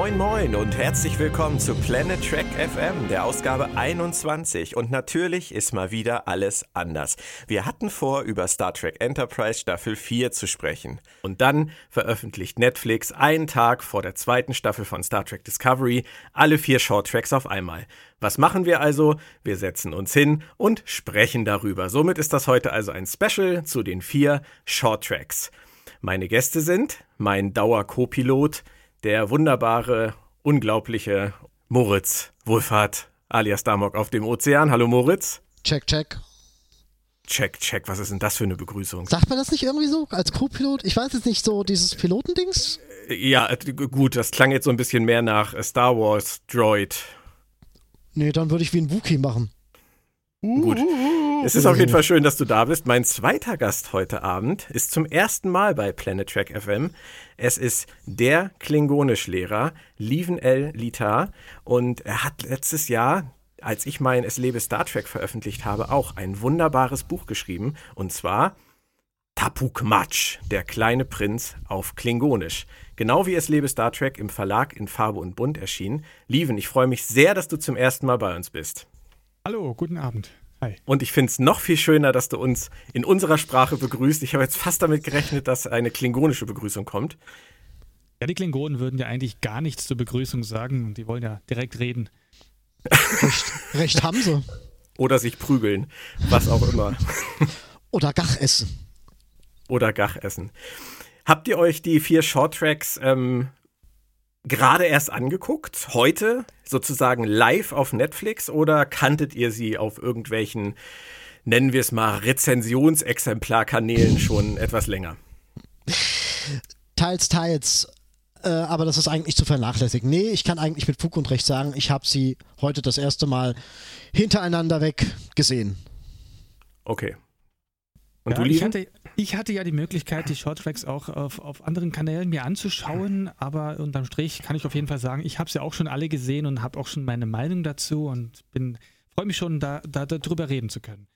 Moin Moin und herzlich willkommen zu Planet Trek FM, der Ausgabe 21. Und natürlich ist mal wieder alles anders. Wir hatten vor, über Star Trek Enterprise Staffel 4 zu sprechen. Und dann veröffentlicht Netflix einen Tag vor der zweiten Staffel von Star Trek Discovery alle vier Shorttracks auf einmal. Was machen wir also? Wir setzen uns hin und sprechen darüber. Somit ist das heute also ein Special zu den vier Shorttracks. Meine Gäste sind mein Dauer-Co-Pilot, der wunderbare, unglaubliche Moritz Wohlfahrt alias Damok auf dem Ozean. Hallo Moritz. Check, check. Check, check. Was ist denn das für eine Begrüßung? Sagt man das nicht irgendwie so als Co-Pilot? Ich weiß jetzt nicht so, dieses Pilotendings? Ja, äh, gut, das klang jetzt so ein bisschen mehr nach Star Wars Droid. Nee, dann würde ich wie ein Wookie machen. Gut. Es ist auf jeden Fall schön, dass du da bist. Mein zweiter Gast heute Abend ist zum ersten Mal bei Planet Trek FM. Es ist der Klingonischlehrer, Lieven L. Litar. Und er hat letztes Jahr, als ich mein Es lebe Star Trek veröffentlicht habe, auch ein wunderbares Buch geschrieben. Und zwar Tapuk Matsch, der kleine Prinz auf Klingonisch. Genau wie Es lebe Star Trek im Verlag in Farbe und Bunt erschien. Lieven, ich freue mich sehr, dass du zum ersten Mal bei uns bist. Hallo, guten Abend. Hi. Und ich finde es noch viel schöner, dass du uns in unserer Sprache begrüßt. Ich habe jetzt fast damit gerechnet, dass eine klingonische Begrüßung kommt. Ja, die Klingonen würden ja eigentlich gar nichts zur Begrüßung sagen. Die wollen ja direkt reden. Recht, recht haben sie. Oder sich prügeln, was auch immer. Oder Gach essen. Oder Gach essen. Habt ihr euch die vier Shorttracks ähm, gerade erst angeguckt, heute sozusagen live auf Netflix oder kanntet ihr sie auf irgendwelchen, nennen wir es mal, Rezensionsexemplarkanälen schon etwas länger? Teils, teils. Äh, aber das ist eigentlich zu vernachlässigen. Nee, ich kann eigentlich mit Fug und Recht sagen, ich habe sie heute das erste Mal hintereinander weg gesehen. Okay. Und ja, du, ich hatte, ich hatte ja die Möglichkeit, die Shorttracks auch auf, auf anderen Kanälen mir anzuschauen, aber unterm Strich kann ich auf jeden Fall sagen, ich habe sie auch schon alle gesehen und habe auch schon meine Meinung dazu und bin freue mich schon, da, da darüber reden zu können.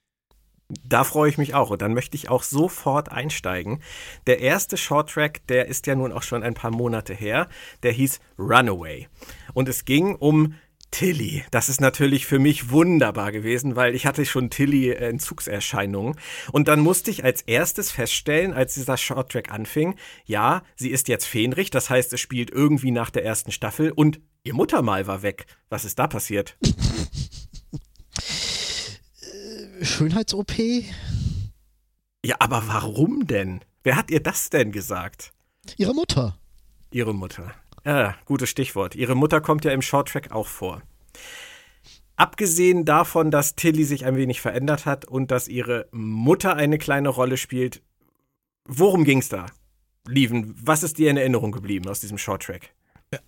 Da freue ich mich auch und dann möchte ich auch sofort einsteigen. Der erste Shorttrack, der ist ja nun auch schon ein paar Monate her, der hieß Runaway und es ging um Tilly, das ist natürlich für mich wunderbar gewesen, weil ich hatte schon Tilly-Entzugserscheinungen. Und dann musste ich als erstes feststellen, als dieser Shorttrack anfing, ja, sie ist jetzt Fähnrich, das heißt, es spielt irgendwie nach der ersten Staffel und ihr Muttermal war weg. Was ist da passiert? Äh, Schönheits-OP? Ja, aber warum denn? Wer hat ihr das denn gesagt? Ihre Mutter. Ihre Mutter. Ja, gutes Stichwort. Ihre Mutter kommt ja im Shorttrack auch vor. Abgesehen davon, dass Tilly sich ein wenig verändert hat und dass ihre Mutter eine kleine Rolle spielt, worum ging's da? Lieven, was ist dir in Erinnerung geblieben aus diesem Shorttrack?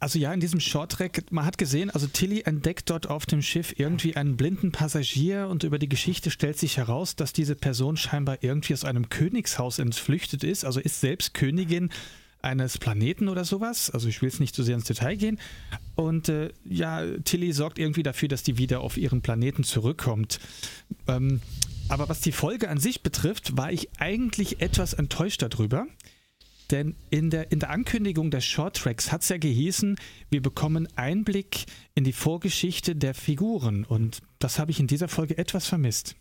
Also ja, in diesem Shorttrack, man hat gesehen, also Tilly entdeckt dort auf dem Schiff irgendwie einen blinden Passagier und über die Geschichte stellt sich heraus, dass diese Person scheinbar irgendwie aus einem Königshaus entflüchtet ist, also ist selbst Königin eines Planeten oder sowas. Also ich will jetzt nicht zu so sehr ins Detail gehen. Und äh, ja, Tilly sorgt irgendwie dafür, dass die wieder auf ihren Planeten zurückkommt. Ähm, aber was die Folge an sich betrifft, war ich eigentlich etwas enttäuscht darüber. Denn in der, in der Ankündigung des Shorttracks hat es ja gehießen, wir bekommen Einblick in die Vorgeschichte der Figuren. Und das habe ich in dieser Folge etwas vermisst.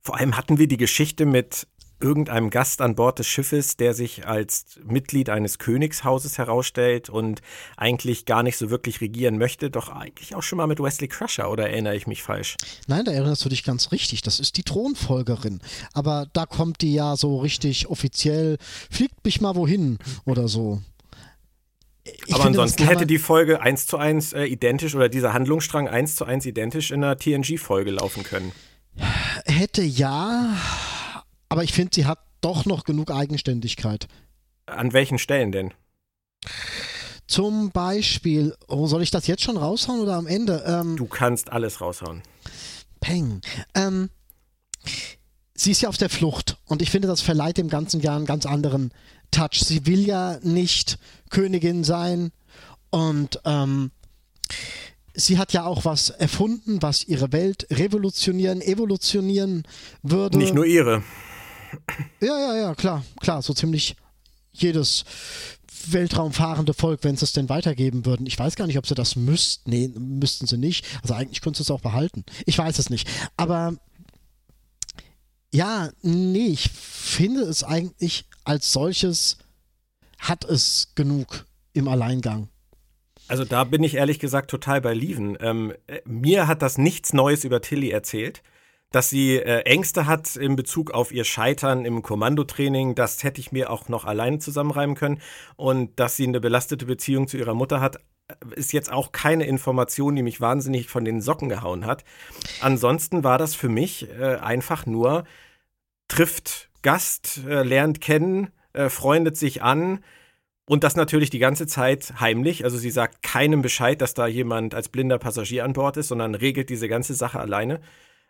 Vor allem hatten wir die Geschichte mit irgendeinem Gast an Bord des Schiffes, der sich als Mitglied eines Königshauses herausstellt und eigentlich gar nicht so wirklich regieren möchte, doch eigentlich auch schon mal mit Wesley Crusher, oder erinnere ich mich falsch? Nein, da erinnerst du dich ganz richtig. Das ist die Thronfolgerin. Aber da kommt die ja so richtig offiziell, fliegt mich mal wohin oder so. Ich Aber finde, ansonsten hätte die Folge eins zu eins äh, identisch oder dieser Handlungsstrang eins zu eins identisch in einer TNG-Folge laufen können. Hätte ja, aber ich finde, sie hat doch noch genug Eigenständigkeit. An welchen Stellen denn? Zum Beispiel, oh, soll ich das jetzt schon raushauen oder am Ende? Ähm, du kannst alles raushauen. Peng. Ähm, sie ist ja auf der Flucht und ich finde, das verleiht dem ganzen Jahr einen ganz anderen Touch. Sie will ja nicht Königin sein und ähm, sie hat ja auch was erfunden, was ihre Welt revolutionieren, evolutionieren würde. Nicht nur ihre. Ja, ja, ja, klar, klar, so ziemlich jedes weltraumfahrende Volk, wenn sie es denn weitergeben würden. Ich weiß gar nicht, ob sie das müssten. Nee, müssten sie nicht. Also eigentlich könntest du es auch behalten. Ich weiß es nicht. Aber ja, nee, ich finde es eigentlich als solches hat es genug im Alleingang. Also da bin ich ehrlich gesagt total bei Lieven. Ähm, äh, mir hat das nichts Neues über Tilly erzählt. Dass sie äh, Ängste hat in Bezug auf ihr Scheitern im Kommandotraining, das hätte ich mir auch noch alleine zusammenreimen können. Und dass sie eine belastete Beziehung zu ihrer Mutter hat, ist jetzt auch keine Information, die mich wahnsinnig von den Socken gehauen hat. Ansonsten war das für mich äh, einfach nur trifft Gast, äh, lernt kennen, äh, freundet sich an, und das natürlich die ganze Zeit heimlich. Also sie sagt keinem Bescheid, dass da jemand als blinder Passagier an Bord ist, sondern regelt diese ganze Sache alleine.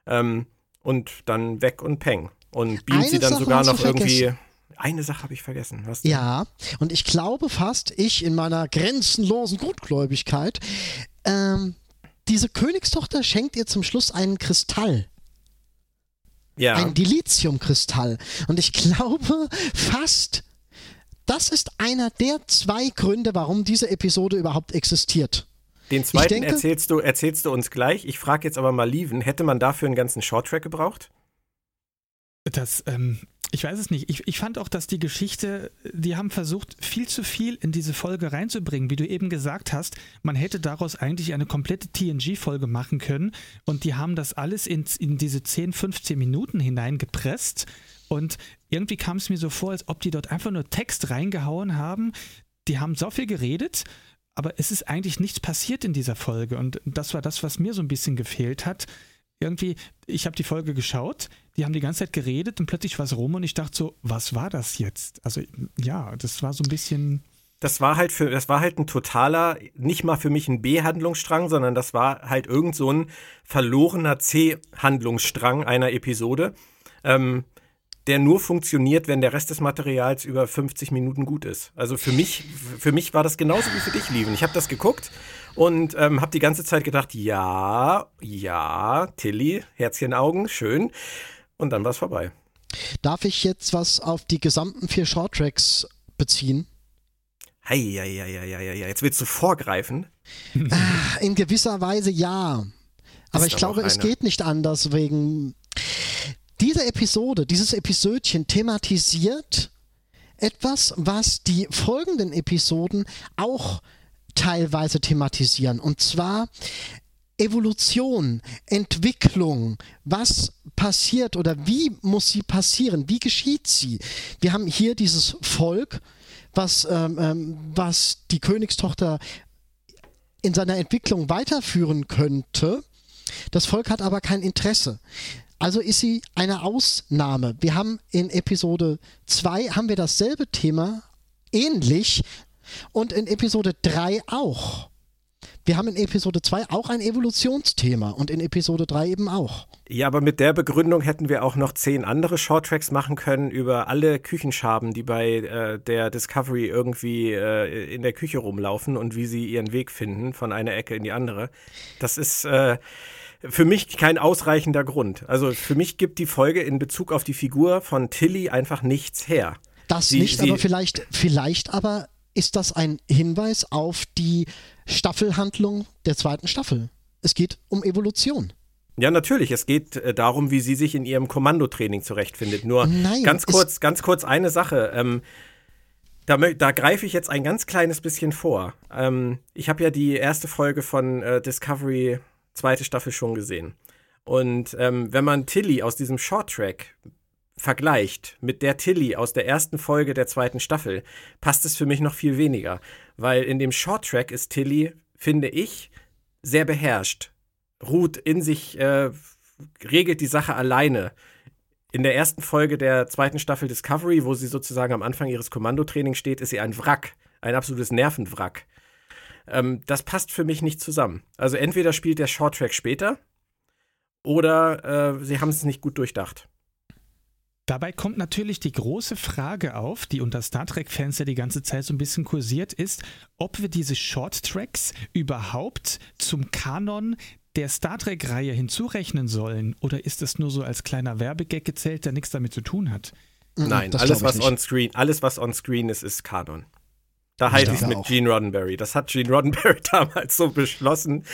Ähm, und dann weg und peng. Und beamt Eine sie dann Sache sogar noch irgendwie. vergessen. Eine Sache habe ich vergessen. Was denn? Ja, und ich glaube fast, ich in meiner grenzenlosen Gutgläubigkeit, ähm, diese Königstochter schenkt ihr zum Schluss einen Kristall. Ja. Ein Dilithiumkristall. Und ich glaube fast, das ist einer der zwei Gründe, warum diese Episode überhaupt existiert. Den zweiten denke- erzählst, du, erzählst du uns gleich. Ich frage jetzt aber mal Lieven, hätte man dafür einen ganzen Shorttrack gebraucht? Das, ähm, ich weiß es nicht. Ich, ich fand auch, dass die Geschichte, die haben versucht, viel zu viel in diese Folge reinzubringen. Wie du eben gesagt hast, man hätte daraus eigentlich eine komplette TNG-Folge machen können und die haben das alles in, in diese 10, 15 Minuten hineingepresst und irgendwie kam es mir so vor, als ob die dort einfach nur Text reingehauen haben. Die haben so viel geredet, aber es ist eigentlich nichts passiert in dieser Folge und das war das, was mir so ein bisschen gefehlt hat. Irgendwie, ich habe die Folge geschaut, die haben die ganze Zeit geredet und plötzlich war es rum und ich dachte so, was war das jetzt? Also ja, das war so ein bisschen. Das war halt für, das war halt ein totaler, nicht mal für mich ein B-Handlungsstrang, sondern das war halt irgend so ein verlorener C-Handlungsstrang einer Episode, ähm, der nur funktioniert, wenn der Rest des Materials über 50 Minuten gut ist. Also für mich, für mich war das genauso wie für dich, Lieven. Ich habe das geguckt und ähm, habe die ganze Zeit gedacht, ja, ja, Tilly, Herzchenaugen, schön. Und dann war es vorbei. Darf ich jetzt was auf die gesamten vier Shorttracks beziehen? Hei, hei, hei, hei, hei. Jetzt willst du vorgreifen. In gewisser Weise ja. Aber ich glaube, es geht nicht anders wegen dieser Episode, dieses Episödchen thematisiert etwas, was die folgenden Episoden auch teilweise thematisieren. Und zwar Evolution, Entwicklung, was passiert oder wie muss sie passieren, wie geschieht sie. Wir haben hier dieses Volk, was, ähm, ähm, was die Königstochter in seiner Entwicklung weiterführen könnte. Das Volk hat aber kein Interesse. Also ist sie eine Ausnahme. Wir haben in Episode 2 haben wir dasselbe Thema, ähnlich, und in Episode 3 auch. Wir haben in Episode 2 auch ein Evolutionsthema und in Episode 3 eben auch. Ja, aber mit der Begründung hätten wir auch noch zehn andere Shorttracks machen können über alle Küchenschaben, die bei äh, der Discovery irgendwie äh, in der Küche rumlaufen und wie sie ihren Weg finden von einer Ecke in die andere. Das ist äh, für mich kein ausreichender Grund. Also für mich gibt die Folge in Bezug auf die Figur von Tilly einfach nichts her. Das Sie- nicht, sie- aber vielleicht, vielleicht aber ist das ein Hinweis auf die Staffelhandlung der zweiten Staffel. Es geht um Evolution. Ja, natürlich. Es geht äh, darum, wie sie sich in ihrem Kommandotraining zurechtfindet. Nur Nein, ganz kurz, ganz kurz eine Sache. Ähm, da, da greife ich jetzt ein ganz kleines bisschen vor. Ähm, ich habe ja die erste Folge von äh, Discovery zweite Staffel schon gesehen. Und ähm, wenn man Tilly aus diesem Shorttrack vergleicht mit der Tilly aus der ersten Folge der zweiten Staffel, passt es für mich noch viel weniger. Weil in dem Shorttrack ist Tilly, finde ich, sehr beherrscht. Ruht in sich, äh, regelt die Sache alleine. In der ersten Folge der zweiten Staffel Discovery, wo sie sozusagen am Anfang ihres Kommandotrainings steht, ist sie ein Wrack. Ein absolutes Nervenwrack. Ähm, das passt für mich nicht zusammen. Also entweder spielt der Shorttrack später oder äh, sie haben es nicht gut durchdacht. Dabei kommt natürlich die große Frage auf, die unter Star Trek-Fans ja die ganze Zeit so ein bisschen kursiert ist, ob wir diese Short Tracks überhaupt zum Kanon der Star Trek-Reihe hinzurechnen sollen oder ist es nur so als kleiner Werbegag gezählt, der nichts damit zu tun hat? Mhm, Nein, das alles was on screen, alles was on screen ist, ist Kanon. Da heißt es mit auch. Gene Roddenberry. Das hat Gene Roddenberry damals so beschlossen,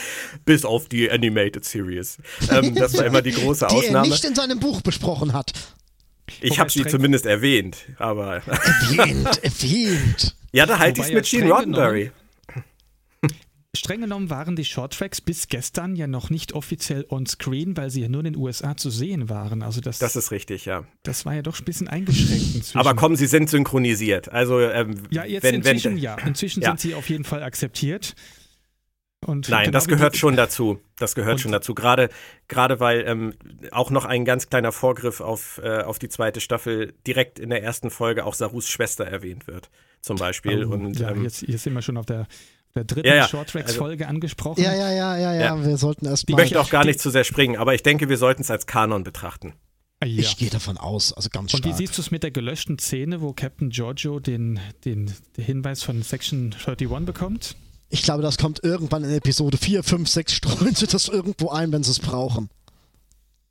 bis auf die Animated Series. Ähm, das war immer die große Ausnahme. Die er nicht in seinem Buch besprochen hat. Ich habe sie zumindest erwähnt, aber. Erwähnt, erwähnt. Ja, da halte ich es mit Gene Roddenberry. Streng genommen waren die Shorttracks bis gestern ja noch nicht offiziell on-screen, weil sie ja nur in den USA zu sehen waren. Also das, das ist richtig, ja. Das war ja doch ein bisschen eingeschränkt inzwischen. Aber komm, sie sind synchronisiert. Also, ähm, ja, jetzt wenn, inzwischen wenn, ja. Inzwischen ja. sind sie auf jeden Fall akzeptiert. Und Nein, genau das gehört schon dazu. Das gehört schon dazu. Gerade, gerade weil ähm, auch noch ein ganz kleiner Vorgriff auf, äh, auf die zweite Staffel direkt in der ersten Folge auch Sarus Schwester erwähnt wird, zum Beispiel. Oh, und, ja, ähm, jetzt, jetzt sind wir schon auf der der dritten ja, ja. Shorttracks-Folge also, angesprochen. Ja, ja, ja, ja, ja, wir sollten erstmal. Ich möchte auch gar nicht zu sehr springen, aber ich denke, wir sollten es als Kanon betrachten. Ja. Ich gehe davon aus, also ganz stark. Und wie siehst du es mit der gelöschten Szene, wo Captain Giorgio den, den, den Hinweis von Section 31 bekommt? Ich glaube, das kommt irgendwann in Episode 4, 5, 6, streuen sie das irgendwo ein, wenn sie es brauchen.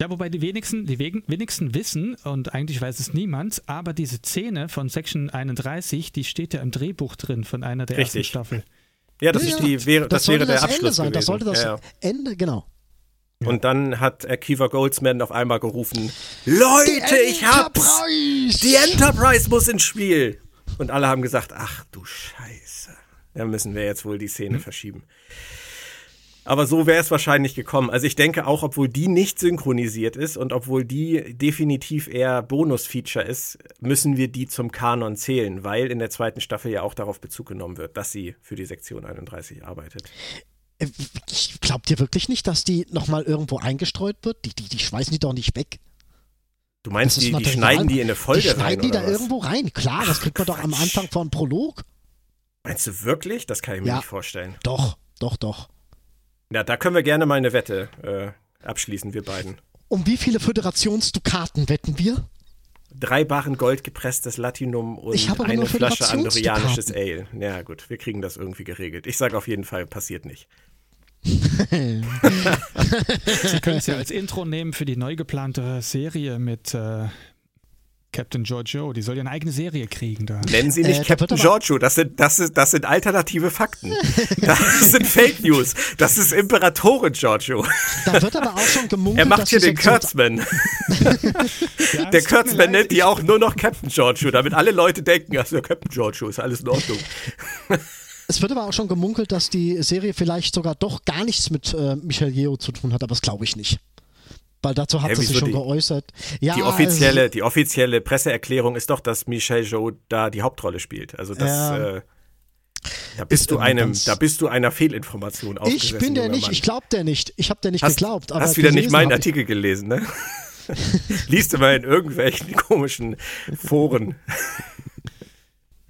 Ja, wobei die wenigsten, die wenigsten wissen, und eigentlich weiß es niemand, aber diese Szene von Section 31, die steht ja im Drehbuch drin von einer der Richtig. ersten Staffel. Ja, das, ja, ist die, wäre, das, das wäre der das Abschluss Ende sein. Gewesen. Das sollte das ja, Ende, genau. Und dann hat Akiva Goldsman auf einmal gerufen: Leute, ich hab's! Die Enterprise muss ins Spiel! Und alle haben gesagt: Ach du Scheiße. Da müssen wir jetzt wohl die Szene hm. verschieben. Aber so wäre es wahrscheinlich gekommen. Also ich denke auch, obwohl die nicht synchronisiert ist und obwohl die definitiv eher Bonus-Feature ist, müssen wir die zum Kanon zählen, weil in der zweiten Staffel ja auch darauf Bezug genommen wird, dass sie für die Sektion 31 arbeitet. Äh, glaubt ihr wirklich nicht, dass die nochmal irgendwo eingestreut wird? Die, die, die schmeißen die doch nicht weg. Du meinst, die, die, schneiden die in eine Folge rein? Die schneiden rein, die da was? irgendwo rein. Klar, das kriegt man Quatsch. doch am Anfang von Prolog. Meinst du wirklich? Das kann ich mir ja, nicht vorstellen. Doch, doch, doch. Ja, da können wir gerne mal eine Wette äh, abschließen, wir beiden. Um wie viele Föderationsdukaten wetten wir? Drei Barren Gold gepresstes Latinum und eine Flasche andorianisches Ale. Ja, gut, wir kriegen das irgendwie geregelt. Ich sage auf jeden Fall, passiert nicht. Sie können es ja als Intro nehmen für die neu geplante Serie mit äh, Captain Giorgio, die soll ja eine eigene Serie kriegen da. Nennen Sie nicht äh, Captain Giorgio, das sind, das, ist, das sind alternative Fakten. das sind Fake News. Das ist Imperatorin Giorgio. Da wird aber auch schon gemunkelt. Er macht hier den Kurtzman. ja, Der Kurtzman nennt die auch nur noch Captain Giorgio, damit alle Leute denken, also Captain Giorgio ist alles in Ordnung. Es wird aber auch schon gemunkelt, dass die Serie vielleicht sogar doch gar nichts mit äh, Michael Yeo zu tun hat, aber das glaube ich nicht. Weil dazu hat ja, sie sich schon die, geäußert. Ja, die, offizielle, also, die offizielle Presseerklärung ist doch, dass Michelle Joe da die Hauptrolle spielt. Also das. Ja. Äh, da bist du einem, da bist du einer Fehlinformation Ich bin der nicht, Mann. ich glaub der nicht. Ich habe der nicht hast, geglaubt. Aber hast wieder nicht meinen Artikel gelesen, ne? Liest du mal in irgendwelchen komischen Foren.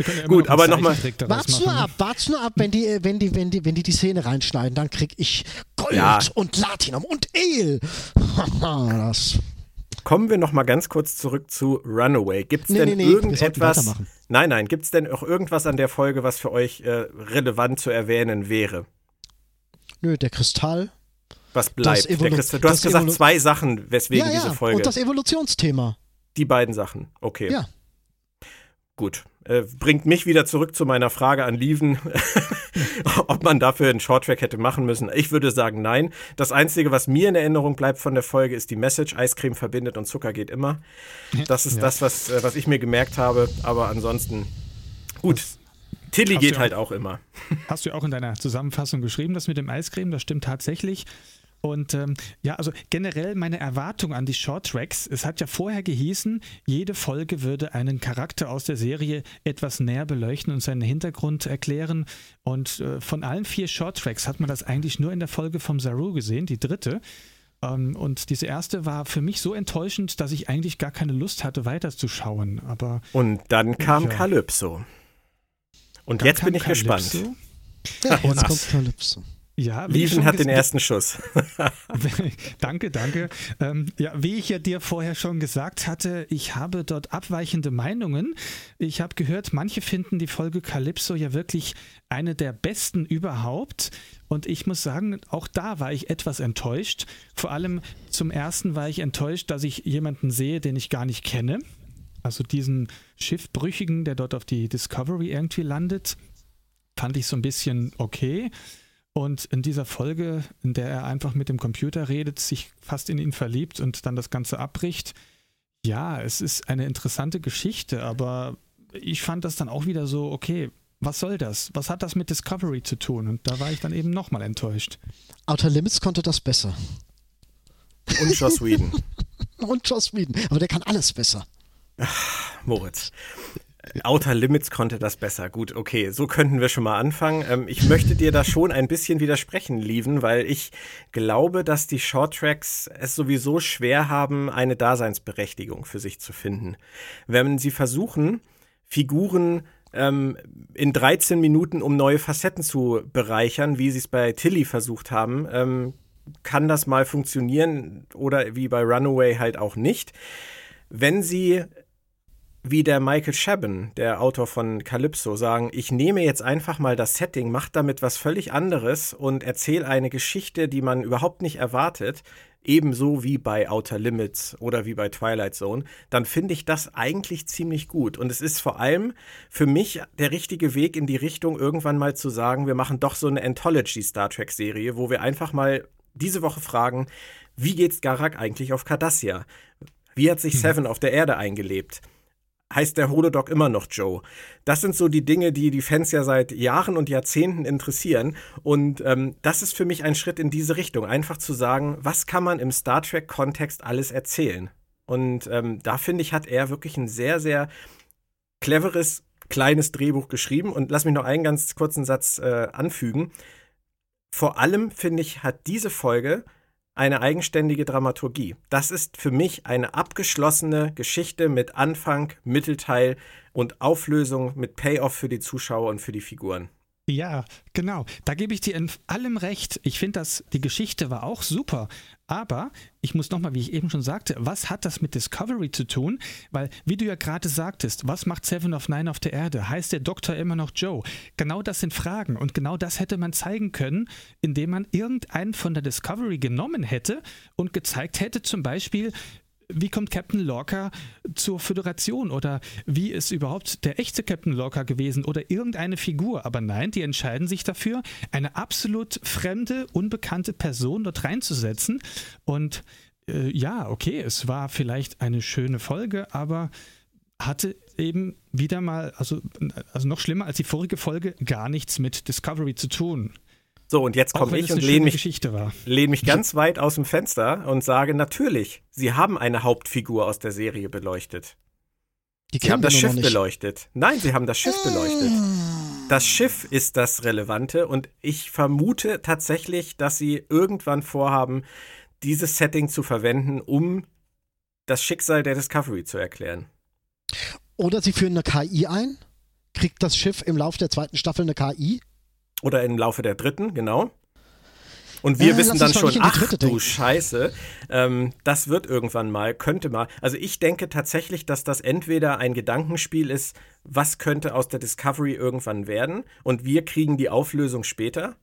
Ja Gut, aber nochmal. Wart's nur ab, wart's nur ab, wenn die, wenn die, wenn die, wenn die die Szene reinschneiden, dann krieg ich Gold ja. und Latinum und Ale. das. Kommen wir nochmal ganz kurz zurück zu Runaway. Gibt es nee, denn nee, nee, irgendetwas? Nein, nein. Gibt es denn auch irgendwas an der Folge, was für euch äh, relevant zu erwähnen wäre? Nö, der Kristall. Was bleibt? Kristall, du hast gesagt Evolu zwei Sachen, weswegen ja, ja. diese Folge. Und das Evolutionsthema. Die beiden Sachen. Okay. Ja. Gut. Äh, bringt mich wieder zurück zu meiner Frage an Lieven, ob man dafür einen Shorttrack hätte machen müssen. Ich würde sagen, nein. Das Einzige, was mir in Erinnerung bleibt von der Folge, ist die Message: Eiscreme verbindet und Zucker geht immer. Das ist ja. das, was, äh, was ich mir gemerkt habe. Aber ansonsten, gut. Das Tilly geht auch, halt auch immer. Hast du auch in deiner Zusammenfassung geschrieben, das mit dem Eiscreme, das stimmt tatsächlich. Und ähm, ja, also generell meine Erwartung an die Short Tracks. Es hat ja vorher gehießen, jede Folge würde einen Charakter aus der Serie etwas näher beleuchten und seinen Hintergrund erklären. Und äh, von allen vier Short Tracks hat man das eigentlich nur in der Folge vom Saru gesehen, die dritte. Ähm, und diese erste war für mich so enttäuschend, dass ich eigentlich gar keine Lust hatte, weiterzuschauen. Aber und dann kam ja. Calypso. Und dann jetzt bin ich Calypso. gespannt. Ja, jetzt kommt Calypso. Ja, Lieven hat den ersten Schuss. danke, danke. Ähm, ja, wie ich ja dir vorher schon gesagt hatte, ich habe dort abweichende Meinungen. Ich habe gehört, manche finden die Folge Calypso ja wirklich eine der besten überhaupt. Und ich muss sagen, auch da war ich etwas enttäuscht. Vor allem zum ersten war ich enttäuscht, dass ich jemanden sehe, den ich gar nicht kenne. Also diesen Schiffbrüchigen, der dort auf die Discovery irgendwie landet. fand ich so ein bisschen okay. Und in dieser Folge, in der er einfach mit dem Computer redet, sich fast in ihn verliebt und dann das Ganze abbricht, ja, es ist eine interessante Geschichte, aber ich fand das dann auch wieder so, okay, was soll das? Was hat das mit Discovery zu tun? Und da war ich dann eben nochmal enttäuscht. Outer Limits konnte das besser. Und Joss Whedon. Und Joss Whedon. Aber der kann alles besser. Moritz. Outer Limits konnte das besser. Gut, okay, so könnten wir schon mal anfangen. Ähm, ich möchte dir da schon ein bisschen widersprechen, Lieven, weil ich glaube, dass die Shorttracks es sowieso schwer haben, eine Daseinsberechtigung für sich zu finden. Wenn sie versuchen, Figuren ähm, in 13 Minuten, um neue Facetten zu bereichern, wie sie es bei Tilly versucht haben, ähm, kann das mal funktionieren oder wie bei Runaway halt auch nicht. Wenn sie wie der Michael Chabon, der Autor von Calypso, sagen, ich nehme jetzt einfach mal das Setting, mach damit was völlig anderes und erzähle eine Geschichte, die man überhaupt nicht erwartet, ebenso wie bei Outer Limits oder wie bei Twilight Zone, dann finde ich das eigentlich ziemlich gut. Und es ist vor allem für mich der richtige Weg in die Richtung, irgendwann mal zu sagen, wir machen doch so eine Anthology Star Trek Serie, wo wir einfach mal diese Woche fragen, wie geht's Garak eigentlich auf Cardassia? Wie hat sich hm. Seven auf der Erde eingelebt? Heißt der Holodoc immer noch Joe. Das sind so die Dinge, die die Fans ja seit Jahren und Jahrzehnten interessieren. Und ähm, das ist für mich ein Schritt in diese Richtung. Einfach zu sagen, was kann man im Star Trek-Kontext alles erzählen? Und ähm, da finde ich, hat er wirklich ein sehr, sehr cleveres, kleines Drehbuch geschrieben. Und lass mich noch einen ganz kurzen Satz äh, anfügen. Vor allem, finde ich, hat diese Folge eine eigenständige Dramaturgie. Das ist für mich eine abgeschlossene Geschichte mit Anfang, Mittelteil und Auflösung mit Payoff für die Zuschauer und für die Figuren. Ja, genau. Da gebe ich dir in allem recht. Ich finde, dass die Geschichte war auch super. Aber ich muss nochmal, wie ich eben schon sagte, was hat das mit Discovery zu tun? Weil, wie du ja gerade sagtest, was macht Seven of Nine auf der Erde? Heißt der Doktor immer noch Joe? Genau das sind Fragen. Und genau das hätte man zeigen können, indem man irgendeinen von der Discovery genommen hätte und gezeigt hätte, zum Beispiel, wie kommt Captain Lorca zur Föderation oder wie ist überhaupt der echte Captain Lorca gewesen oder irgendeine Figur. Aber nein, die entscheiden sich dafür, eine absolut fremde, unbekannte Person dort reinzusetzen. Und äh, ja, okay, es war vielleicht eine schöne Folge, aber hatte eben wieder mal, also, also noch schlimmer als die vorige Folge, gar nichts mit Discovery zu tun. So, und jetzt komme ich und lehne mich, lehn mich ganz weit aus dem Fenster und sage, natürlich, sie haben eine Hauptfigur aus der Serie beleuchtet. Die sie haben das Schiff beleuchtet. Nein, sie haben das Schiff beleuchtet. Das Schiff ist das Relevante und ich vermute tatsächlich, dass sie irgendwann vorhaben, dieses Setting zu verwenden, um das Schicksal der Discovery zu erklären. Oder sie führen eine KI ein, kriegt das Schiff im Laufe der zweiten Staffel eine KI oder im Laufe der dritten, genau. Und wir äh, wissen dann schon, ach du denken. Scheiße, ähm, das wird irgendwann mal, könnte mal. Also ich denke tatsächlich, dass das entweder ein Gedankenspiel ist, was könnte aus der Discovery irgendwann werden und wir kriegen die Auflösung später.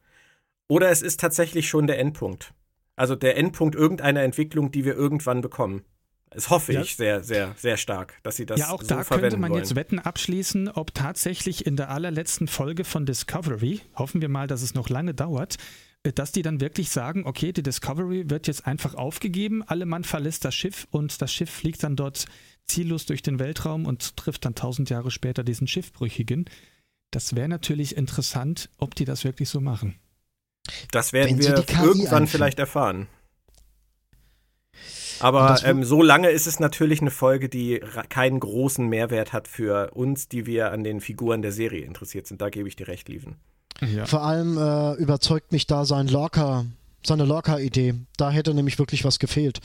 Oder es ist tatsächlich schon der Endpunkt. Also der Endpunkt irgendeiner Entwicklung, die wir irgendwann bekommen. Das hoffe ja. ich sehr, sehr, sehr stark, dass sie das Ja, auch so da könnte man wollen. jetzt Wetten abschließen, ob tatsächlich in der allerletzten Folge von Discovery, hoffen wir mal, dass es noch lange dauert, äh, dass die dann wirklich sagen, okay, die Discovery wird jetzt einfach aufgegeben, alle Mann verlässt das Schiff und das Schiff fliegt dann dort ziellos durch den Weltraum und trifft dann tausend Jahre später diesen Schiffbrüchigen. Das wäre natürlich interessant, ob die das wirklich so machen. Das werden wir irgendwann vielleicht erfahren. Aber ähm, so lange ist es natürlich eine Folge, die keinen großen Mehrwert hat für uns, die wir an den Figuren der Serie interessiert sind. Da gebe ich dir recht, Lieven. Ja. Vor allem äh, überzeugt mich da sein Lorca, seine Lorca-Idee. Da hätte nämlich wirklich was gefehlt.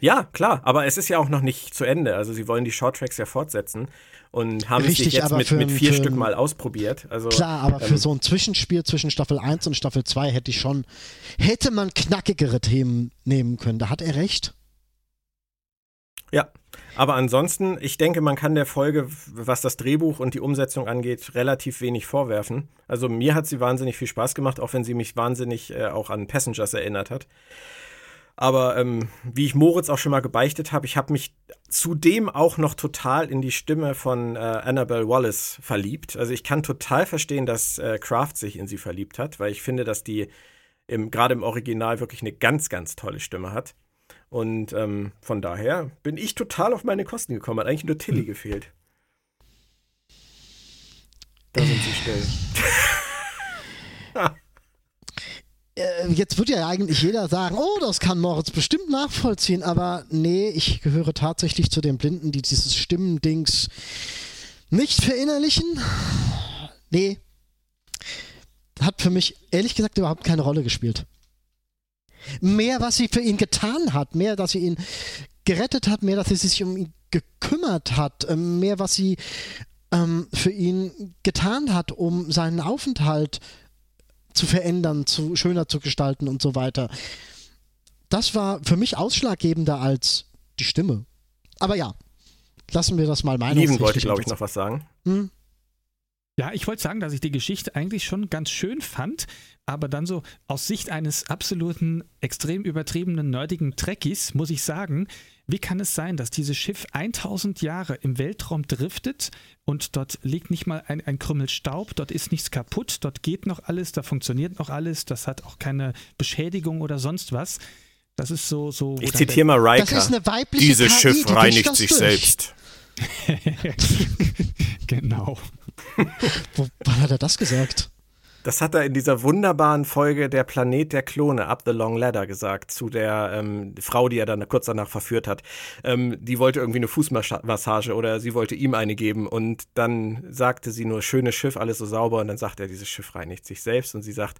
Ja, klar, aber es ist ja auch noch nicht zu Ende. Also sie wollen die Shorttracks ja fortsetzen und haben Richtig, sich jetzt mit, mit vier Stück mal ausprobiert. Also, klar, aber ähm, für so ein Zwischenspiel zwischen Staffel 1 und Staffel 2 hätte ich schon, hätte man knackigere Themen nehmen können. Da hat er recht. Ja, aber ansonsten, ich denke, man kann der Folge, was das Drehbuch und die Umsetzung angeht, relativ wenig vorwerfen. Also mir hat sie wahnsinnig viel Spaß gemacht, auch wenn sie mich wahnsinnig äh, auch an Passengers erinnert hat. Aber ähm, wie ich Moritz auch schon mal gebeichtet habe, ich habe mich zudem auch noch total in die Stimme von äh, Annabelle Wallace verliebt. Also ich kann total verstehen, dass äh, Kraft sich in sie verliebt hat, weil ich finde, dass die gerade im Original wirklich eine ganz, ganz tolle Stimme hat. Und ähm, von daher bin ich total auf meine Kosten gekommen. Hat eigentlich nur Tilly gefehlt. Da sind sie still. Äh, jetzt würde ja eigentlich jeder sagen, oh, das kann Moritz bestimmt nachvollziehen, aber nee, ich gehöre tatsächlich zu den Blinden, die dieses Stimmendings nicht verinnerlichen. Nee. Hat für mich ehrlich gesagt überhaupt keine Rolle gespielt. Mehr, was sie für ihn getan hat, mehr, dass sie ihn gerettet hat, mehr, dass sie sich um ihn gekümmert hat, ähm, mehr, was sie ähm, für ihn getan hat, um seinen Aufenthalt zu verändern, zu schöner zu gestalten und so weiter. Das war für mich ausschlaggebender als die Stimme. Aber ja, lassen wir das mal meinen. Lieben wollte, glaube ich, noch was sagen. Hm? Ja, ich wollte sagen, dass ich die Geschichte eigentlich schon ganz schön fand, aber dann so aus Sicht eines absoluten, extrem übertriebenen, nerdigen Trekkies muss ich sagen, wie kann es sein, dass dieses Schiff 1000 Jahre im Weltraum driftet und dort liegt nicht mal ein, ein Krümmel Staub, dort ist nichts kaputt, dort geht noch alles, da funktioniert noch alles, das hat auch keine Beschädigung oder sonst was. Das ist so. so ich zitiere mal Riker. Das ist eine weibliche Dieses KI, Schiff reinigt sich durch. selbst. genau. Wo, wann hat er das gesagt? Das hat er in dieser wunderbaren Folge Der Planet der Klone, Up the Long Ladder, gesagt, zu der ähm, Frau, die er dann kurz danach verführt hat. Ähm, die wollte irgendwie eine Fußmassage oder sie wollte ihm eine geben und dann sagte sie nur, schönes Schiff, alles so sauber und dann sagt er, dieses Schiff reinigt sich selbst und sie sagt,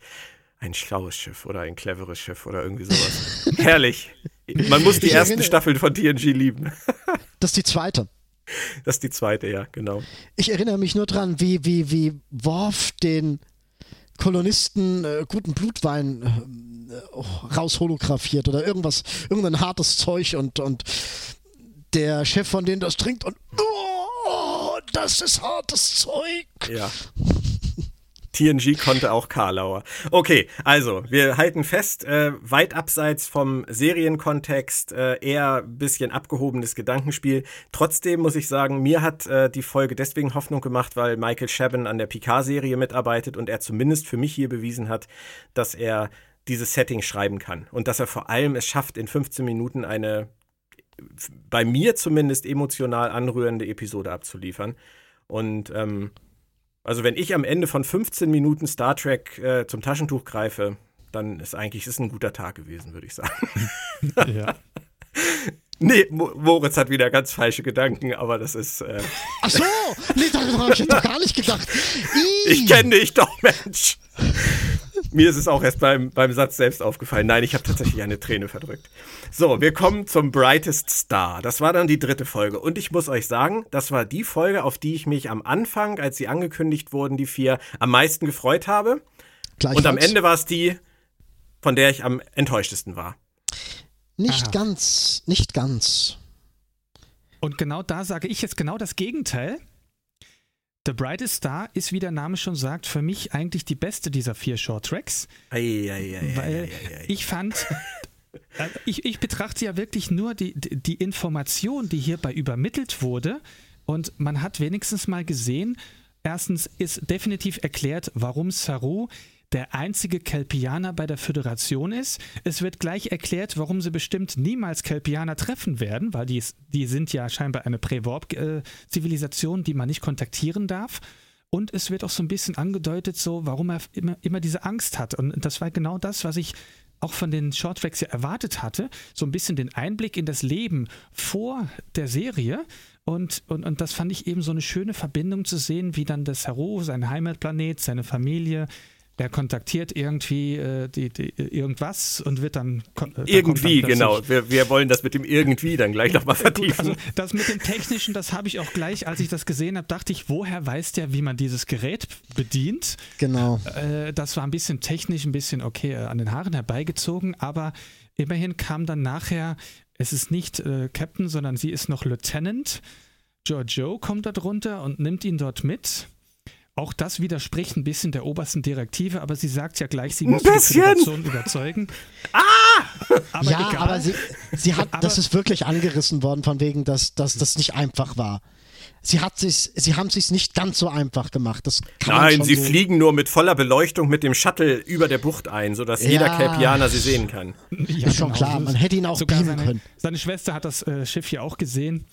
ein schlaues Schiff oder ein cleveres Schiff oder irgendwie sowas. Herrlich. Man muss die ich ersten erinnere, Staffeln von TNG lieben. das ist die zweite. Das ist die zweite, ja, genau. Ich erinnere mich nur dran, wie, wie, wie Worf den Kolonisten äh, guten Blutwein äh, rausholographiert oder irgendwas, irgendein hartes Zeug und, und der Chef von denen das trinkt und oh, das ist hartes Zeug. Ja. TNG konnte auch Karlauer. Okay, also wir halten fest, äh, weit abseits vom Serienkontext, äh, eher ein bisschen abgehobenes Gedankenspiel. Trotzdem muss ich sagen, mir hat äh, die Folge deswegen Hoffnung gemacht, weil Michael Chabon an der Picard-Serie mitarbeitet und er zumindest für mich hier bewiesen hat, dass er dieses Setting schreiben kann und dass er vor allem es schafft, in 15 Minuten eine bei mir zumindest emotional anrührende Episode abzuliefern. Und ähm, also wenn ich am Ende von 15 Minuten Star Trek äh, zum Taschentuch greife, dann ist eigentlich ist ein guter Tag gewesen, würde ich sagen. ja. Nee, Moritz hat wieder ganz falsche Gedanken, aber das ist. Äh Ach so, nee, darüber habe ich doch gar nicht gedacht. ich kenne dich doch, Mensch. Mir ist es auch erst beim, beim Satz selbst aufgefallen. Nein, ich habe tatsächlich eine Träne verdrückt. So, wir kommen zum Brightest Star. Das war dann die dritte Folge. Und ich muss euch sagen, das war die Folge, auf die ich mich am Anfang, als sie angekündigt wurden, die vier, am meisten gefreut habe. Und am Ende war es die, von der ich am enttäuschtesten war. Nicht Aha. ganz, nicht ganz. Und genau da sage ich jetzt genau das Gegenteil. The Brightest Star ist, wie der Name schon sagt, für mich eigentlich die beste dieser vier Short Tracks. Ei, ei, ei, weil ich fand, äh, ich, ich betrachte ja wirklich nur die, die Information, die hierbei übermittelt wurde. Und man hat wenigstens mal gesehen, erstens ist definitiv erklärt, warum Saru der einzige Kelpianer bei der Föderation ist. Es wird gleich erklärt, warum sie bestimmt niemals Kelpianer treffen werden, weil die, die sind ja scheinbar eine Prä-Warp-Zivilisation, die man nicht kontaktieren darf. Und es wird auch so ein bisschen angedeutet, so, warum er immer, immer diese Angst hat. Und das war genau das, was ich auch von den Shorttracks ja erwartet hatte. So ein bisschen den Einblick in das Leben vor der Serie. Und, und, und das fand ich eben so eine schöne Verbindung zu sehen, wie dann das Hero, sein Heimatplanet, seine Familie, er kontaktiert irgendwie äh, die, die, irgendwas und wird dann. Äh, irgendwie, dann genau. Wir, wir wollen das mit dem irgendwie dann gleich nochmal vertiefen. also das mit dem Technischen, das habe ich auch gleich, als ich das gesehen habe, dachte ich, woher weiß der, wie man dieses Gerät bedient? Genau. Äh, das war ein bisschen technisch, ein bisschen okay äh, an den Haaren herbeigezogen, aber immerhin kam dann nachher, es ist nicht äh, Captain, sondern sie ist noch Lieutenant. Giorgio kommt da drunter und nimmt ihn dort mit auch das widerspricht ein bisschen der obersten Direktive, aber sie sagt ja gleich, sie muss die Föderation überzeugen. Ah! Aber ja, egal. aber sie, sie hat, aber, das ist wirklich angerissen worden, von wegen, dass, dass das nicht einfach war. Sie, hat sich, sie haben es sich nicht ganz so einfach gemacht. Das Nein, sie so fliegen nur mit voller Beleuchtung mit dem Shuttle über der Bucht ein, sodass ja. jeder Kelpianer sie sehen kann. Ja, ist schon genau. klar, man hätte ihn auch beamen seine, können. Seine Schwester hat das äh, Schiff hier auch gesehen.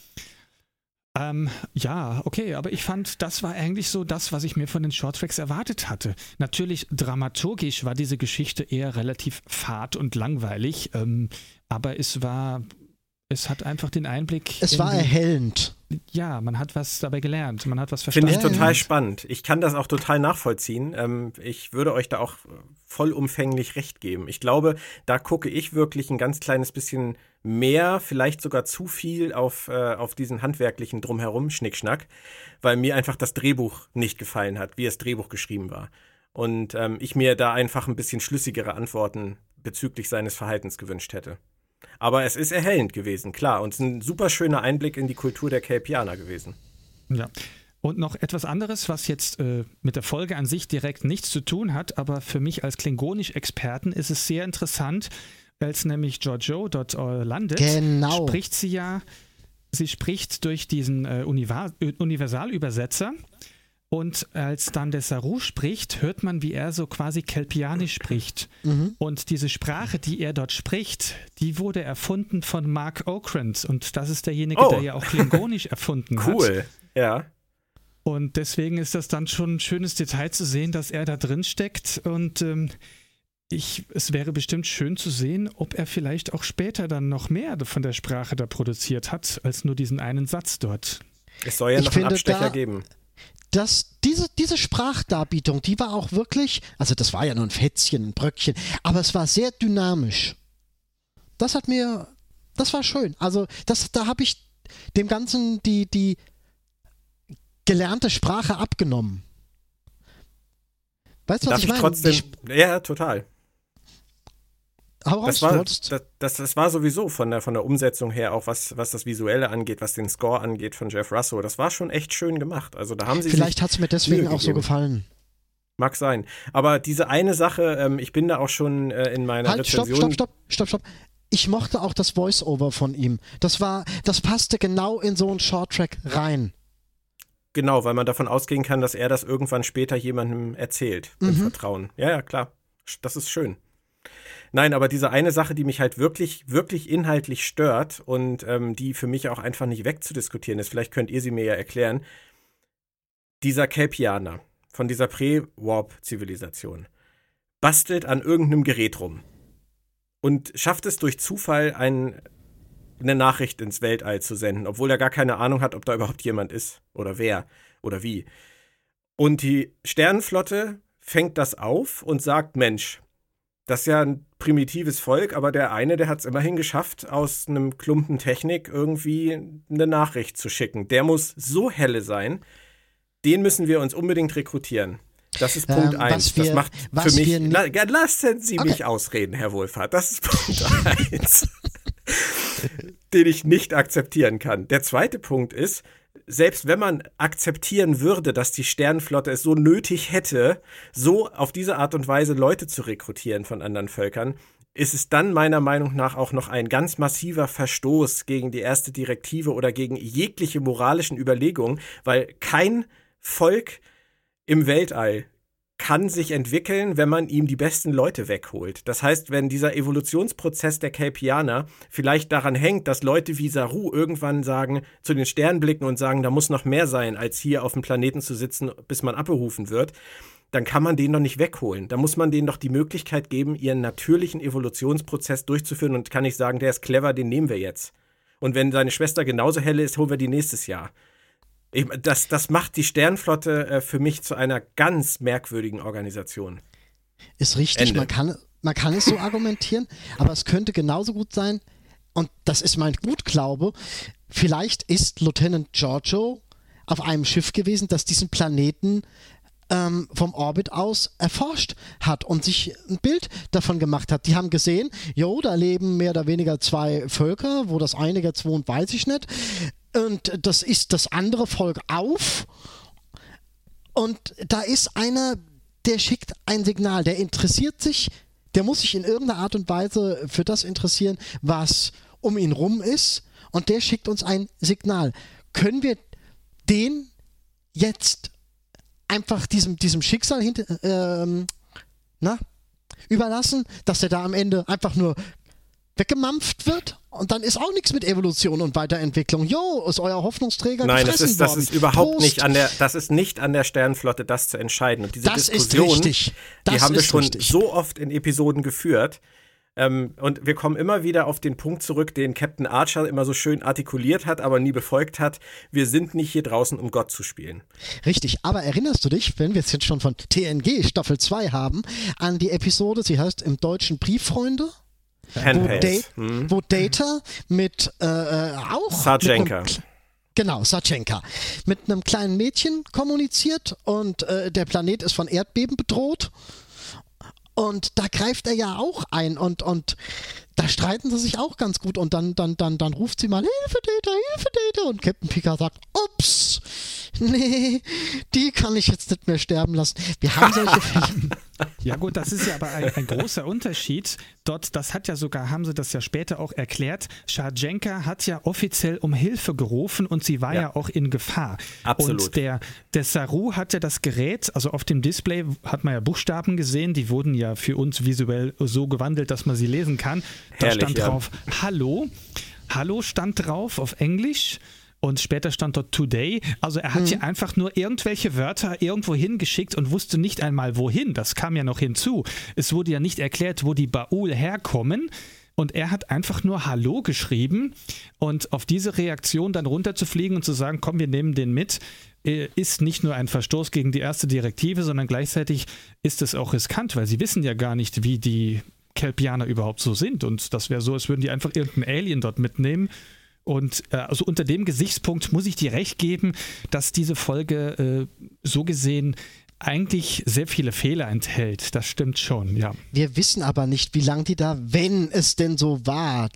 Ähm, ja, okay, aber ich fand, das war eigentlich so das, was ich mir von den Shorttracks erwartet hatte. Natürlich, dramaturgisch war diese Geschichte eher relativ fad und langweilig, ähm, aber es war, es hat einfach den Einblick. Es war erhellend. Ja, man hat was dabei gelernt, man hat was verstanden. Finde ich total spannend. Ich kann das auch total nachvollziehen. Ähm, ich würde euch da auch vollumfänglich recht geben. Ich glaube, da gucke ich wirklich ein ganz kleines bisschen mehr, vielleicht sogar zu viel auf, äh, auf diesen handwerklichen Drumherum Schnickschnack, weil mir einfach das Drehbuch nicht gefallen hat, wie das Drehbuch geschrieben war. Und ähm, ich mir da einfach ein bisschen schlüssigere Antworten bezüglich seines Verhaltens gewünscht hätte. Aber es ist erhellend gewesen, klar. Und es ist ein super schöner Einblick in die Kultur der Kelpianer gewesen. Ja. Und noch etwas anderes, was jetzt äh, mit der Folge an sich direkt nichts zu tun hat, aber für mich als Klingonisch-Experten ist es sehr interessant, als nämlich Giorgio dort äh, landet, genau. spricht sie ja, sie spricht durch diesen äh, Universalübersetzer. Und als dann der Saru spricht, hört man, wie er so quasi Kelpianisch spricht. Mhm. Und diese Sprache, die er dort spricht, die wurde erfunden von Mark Okrand. Und das ist derjenige, oh. der ja auch Klingonisch erfunden cool. hat. Cool, ja. Und deswegen ist das dann schon ein schönes Detail zu sehen, dass er da drin steckt. Und ähm, ich, es wäre bestimmt schön zu sehen, ob er vielleicht auch später dann noch mehr von der Sprache da produziert hat, als nur diesen einen Satz dort. Es soll ja ich noch einen Abstecher da, geben. Dass diese, diese Sprachdarbietung, die war auch wirklich, also das war ja nur ein Fätzchen, ein Bröckchen, aber es war sehr dynamisch. Das hat mir, das war schön. Also das, da habe ich dem Ganzen die, die gelernte Sprache abgenommen. Weißt du, was Darf ich meine? Trotzdem, ja, total. Das war, das, das, das, war sowieso von der, von der Umsetzung her, auch was, was das Visuelle angeht, was den Score angeht von Jeff Russo, das war schon echt schön gemacht. Also da haben sie Vielleicht hat es mir deswegen auch so gefallen. Mag sein. Aber diese eine Sache, ähm, ich bin da auch schon äh, in meiner halt, Rezension. Stopp, stopp, stopp, stopp, stopp. Ich mochte auch das Voice-Over von ihm. Das war, das passte genau in so einen Short-Track rein. Genau, weil man davon ausgehen kann, dass er das irgendwann später jemandem erzählt. Mhm. Im Vertrauen. Ja, ja, klar. Das ist schön. Nein, aber diese eine Sache, die mich halt wirklich, wirklich inhaltlich stört und ähm, die für mich auch einfach nicht wegzudiskutieren ist, vielleicht könnt ihr sie mir ja erklären. Dieser Kelpianer von dieser Pre-Warp-Zivilisation bastelt an irgendeinem Gerät rum und schafft es durch Zufall, ein, eine Nachricht ins Weltall zu senden, obwohl er gar keine Ahnung hat, ob da überhaupt jemand ist oder wer oder wie. Und die Sternenflotte fängt das auf und sagt, Mensch, das ist ja ein primitives Volk, aber der eine, der hat es immerhin geschafft, aus einem Klumpen Technik irgendwie eine Nachricht zu schicken. Der muss so helle sein, den müssen wir uns unbedingt rekrutieren. Das ist Punkt 1. Ähm, das macht für mich. La, lassen Sie okay. mich ausreden, Herr Wohlfahrt. Das ist Punkt 1. den ich nicht akzeptieren kann. Der zweite Punkt ist, selbst wenn man akzeptieren würde, dass die Sternenflotte es so nötig hätte, so auf diese Art und Weise Leute zu rekrutieren von anderen Völkern, ist es dann meiner Meinung nach auch noch ein ganz massiver Verstoß gegen die erste Direktive oder gegen jegliche moralischen Überlegungen, weil kein Volk im Weltall kann sich entwickeln, wenn man ihm die besten Leute wegholt. Das heißt, wenn dieser Evolutionsprozess der Kelpianer vielleicht daran hängt, dass Leute wie Saru irgendwann sagen, zu den Sternen blicken und sagen, da muss noch mehr sein, als hier auf dem Planeten zu sitzen, bis man abberufen wird, dann kann man den doch nicht wegholen. Da muss man denen doch die Möglichkeit geben, ihren natürlichen Evolutionsprozess durchzuführen und kann nicht sagen, der ist clever, den nehmen wir jetzt. Und wenn seine Schwester genauso helle ist, holen wir die nächstes Jahr. Ich, das, das macht die Sternflotte äh, für mich zu einer ganz merkwürdigen Organisation. Ist richtig, man kann, man kann es so argumentieren, aber es könnte genauso gut sein, und das ist mein Gutglaube, vielleicht ist Lieutenant Giorgio auf einem Schiff gewesen, das diesen Planeten ähm, vom Orbit aus erforscht hat und sich ein Bild davon gemacht hat. Die haben gesehen, jo, da leben mehr oder weniger zwei Völker, wo das eine jetzt wohnt, weiß ich nicht und das ist das andere Volk auf. Und da ist einer, der schickt ein Signal, der interessiert sich, der muss sich in irgendeiner Art und Weise für das interessieren, was um ihn rum ist. Und der schickt uns ein Signal. Können wir den jetzt einfach diesem, diesem Schicksal hinter, ähm, na, überlassen, dass er da am Ende einfach nur weggemampft wird und dann ist auch nichts mit Evolution und Weiterentwicklung. Jo, ist euer Hoffnungsträger Nein, das ist, das worden. ist überhaupt Prost. nicht an der, das ist nicht an der Sternenflotte, das zu entscheiden. Und diese Das ist Diskussion, richtig. Das die haben wir ist schon richtig. so oft in Episoden geführt. Ähm, und wir kommen immer wieder auf den Punkt zurück, den Captain Archer immer so schön artikuliert hat, aber nie befolgt hat. Wir sind nicht hier draußen, um Gott zu spielen. Richtig, aber erinnerst du dich, wenn wir es jetzt schon von TNG Staffel 2 haben, an die Episode, sie heißt im Deutschen Brieffreunde? Wo. Da Hm. wo Data mit äh, äh, auch einem- Genau, Sarchenka. Mit einem kleinen Mädchen kommuniziert und äh, der Planet ist von Erdbeben bedroht. Und da greift er ja auch ein und, und da streiten sie sich auch ganz gut und dann, dann, dann, dann ruft sie mal Hilfe Data, Hilfe Data und Captain Picard sagt, ups, nee, die kann ich jetzt nicht mehr sterben lassen. Wir haben solche Fälle. Ja gut, das ist ja aber ein, ein großer Unterschied. Dort, das hat ja sogar, haben sie das ja später auch erklärt, Scharjenka hat ja offiziell um Hilfe gerufen und sie war ja, Ja. auch in Gefahr. Absolut. Und der, der Saru hatte das Gerät, also auf dem Display hat man ja Buchstaben gesehen, die wurden ja für uns visuell so gewandelt, dass man sie lesen kann. Da Herrlich, stand ja. drauf Hallo. Hallo stand drauf auf Englisch. Und später stand dort Today. Also er hat hier einfach nur irgendwelche Wörter irgendwo hingeschickt und wusste nicht einmal wohin. Das kam ja noch hinzu. Es wurde ja nicht erklärt, wo die Baul herkommen. Und er hat einfach nur Hallo geschrieben. Und auf diese Reaktion dann runterzufliegen und zu sagen, komm, wir nehmen den mit, äh, ist nicht nur ein Verstoß gegen die erste Direktive, sondern gleichzeitig ist es auch riskant, weil sie wissen ja gar nicht, wie die Kelpianer überhaupt so sind. Und das wäre so, als würden die einfach irgendeinen Alien dort mitnehmen. Und äh, also unter dem Gesichtspunkt muss ich dir recht geben, dass diese Folge äh, so gesehen eigentlich sehr viele Fehler enthält. Das stimmt schon, ja. Wir wissen aber nicht, wie lange die da, wenn es denn so war,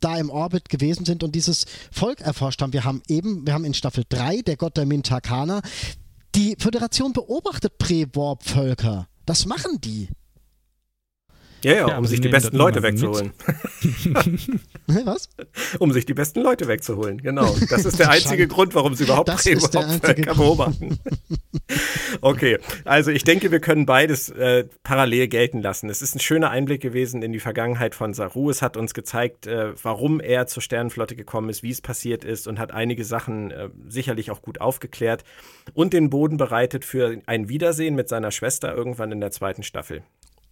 da im Orbit gewesen sind und dieses Volk erforscht haben. Wir haben eben, wir haben in Staffel 3, der Gott der Mintakana, die Föderation beobachtet Prä-Warp-Völker. Das machen die. Ja, ja, Ja, um sich die besten Leute wegzuholen. Was? Um sich die besten Leute wegzuholen, genau. Das ist der einzige. Grund, warum sie überhaupt Das ist der Völker einzige Grund. beobachten. Okay, also ich denke, wir können beides äh, parallel gelten lassen. Es ist ein schöner Einblick gewesen in die Vergangenheit von Saru. Es hat uns gezeigt, äh, warum er zur Sternenflotte gekommen ist, wie es passiert ist und hat einige Sachen äh, sicherlich auch gut aufgeklärt und den Boden bereitet für ein Wiedersehen mit seiner Schwester irgendwann in der zweiten Staffel.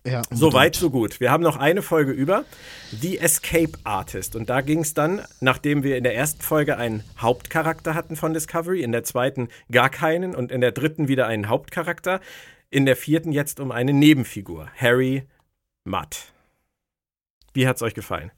Ja, So weit, so gut. Wir haben noch eine Folge über, The Escape Artist. Und da ging es dann, nachdem wir in der ersten Folge einen Hauptcharakter hatten von Discovery, in der zweiten gar keinen und in der dritten wieder einen Hauptcharakter, in der vierten jetzt um eine Nebenfigur, Harry Mudd. Wie hat's euch gefallen?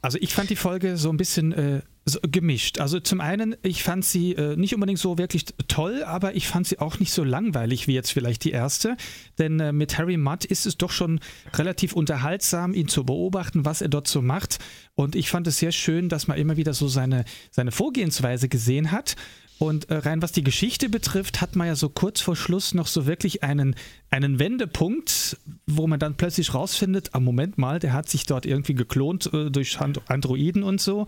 Also ich fand die Folge so ein bisschen äh, so gemischt. Also zum einen, ich fand sie äh, nicht unbedingt so wirklich toll, aber ich fand sie auch nicht so langweilig wie jetzt vielleicht die erste. Denn äh, mit Harry Mudd ist es doch schon relativ unterhaltsam, ihn zu beobachten, was er dort so macht. Und ich fand es sehr schön, dass man immer wieder so seine, seine Vorgehensweise gesehen hat. Und äh, rein was die Geschichte betrifft, hat man ja so kurz vor Schluss noch so wirklich einen, einen Wendepunkt, wo man dann plötzlich rausfindet, am Moment mal, der hat sich dort irgendwie geklont äh, durch And Androiden und so.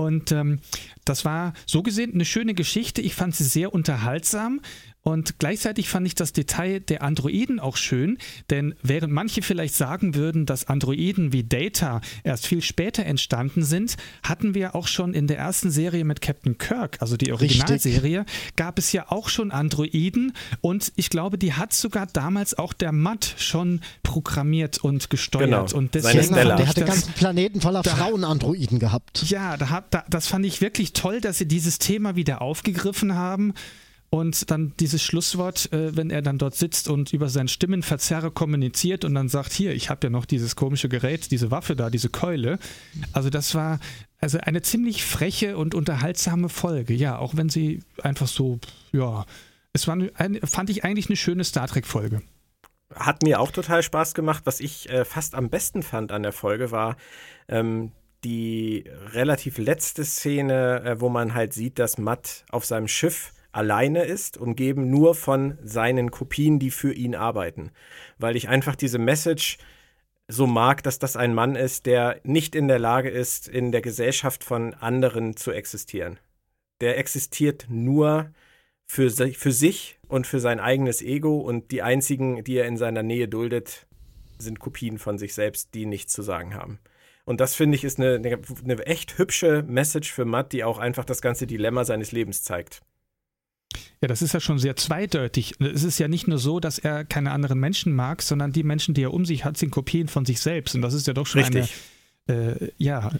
Und ähm, das war so gesehen eine schöne Geschichte. Ich fand sie sehr unterhaltsam und gleichzeitig fand ich das Detail der Androiden auch schön, denn während manche vielleicht sagen würden, dass Androiden wie Data erst viel später entstanden sind, hatten wir auch schon in der ersten Serie mit Captain Kirk, also die Richtig. Originalserie, gab es ja auch schon Androiden und ich glaube, die hat sogar damals auch der Matt schon programmiert und gesteuert. Genau. Und Seine deswegen Stella. fand Der ich hat den das- ganzen Planeten voller Frauenandroiden gehabt. ja, da da, das fand ich wirklich toll, dass sie dieses Thema wieder aufgegriffen haben. Und dann dieses Schlusswort, äh, wenn er dann dort sitzt und über seinen Stimmenverzerrer kommuniziert und dann sagt, hier, ich habe ja noch dieses komische Gerät, diese Waffe da, diese Keule. Also das war also eine ziemlich freche und unterhaltsame Folge. Ja, auch wenn sie einfach so, ja, es war eine, fand ich eigentlich eine schöne Star Trek-Folge. Hat mir auch total Spaß gemacht. Was ich äh, fast am besten fand an der Folge war ähm, die relativ letzte Szene, äh, wo man halt sieht, dass Matt auf seinem Schiff alleine ist, umgeben nur von seinen Kopien, die für ihn arbeiten. Weil ich einfach diese Message so mag, dass das ein Mann ist, der nicht in der Lage ist, in der Gesellschaft von anderen zu existieren. Der existiert nur für, für sich und für sein eigenes Ego und die einzigen, die er in seiner Nähe duldet, sind Kopien von sich selbst, die nichts zu sagen haben. Und das finde ich ist eine, eine, echt hübsche Message für Matt, die auch einfach das ganze Dilemma seines Lebens zeigt. Ja, das ist ja schon sehr zweideutig. Es ist ja nicht nur so, dass er keine anderen Menschen mag, sondern die Menschen, die er um sich hat, sind Kopien von sich selbst. Und das ist ja doch schon Richtig. eine. Äh, ja.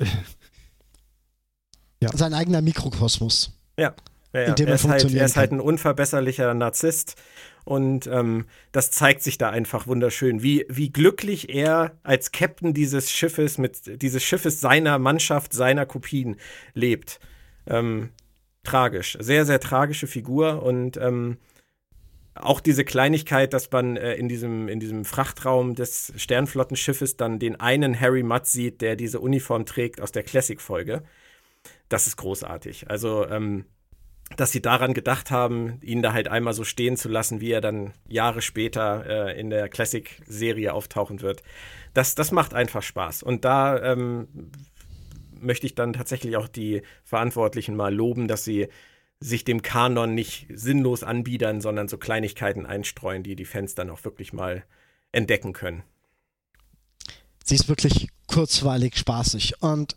ja. Sein eigener Mikrokosmos. Ja. ja, ja. Er, er, ist halt, er ist halt ein unverbesserlicher Narzisst. Und ähm, das zeigt sich da einfach wunderschön, wie, wie glücklich er als Captain dieses Schiffes, mit dieses Schiffes seiner Mannschaft, seiner Kopien lebt. Ähm, tragisch. Sehr, sehr tragische Figur und ähm, auch diese Kleinigkeit, dass man äh, in, diesem, in diesem Frachtraum des Sternflottenschiffes dann den einen Harry Mudd sieht, der diese Uniform trägt aus der Classic-Folge. Das ist großartig. Also, ähm, dass sie daran gedacht haben, ihn da halt einmal so stehen zu lassen, wie er dann Jahre später äh, in der Classic-Serie auftauchen wird. Das, das macht einfach Spaß. Und da ähm, möchte ich dann tatsächlich auch die Verantwortlichen mal loben, dass sie sich dem Kanon nicht sinnlos anbiedern, sondern so Kleinigkeiten einstreuen, die die Fans dann auch wirklich mal entdecken können. Sie ist wirklich kurzweilig spaßig. Und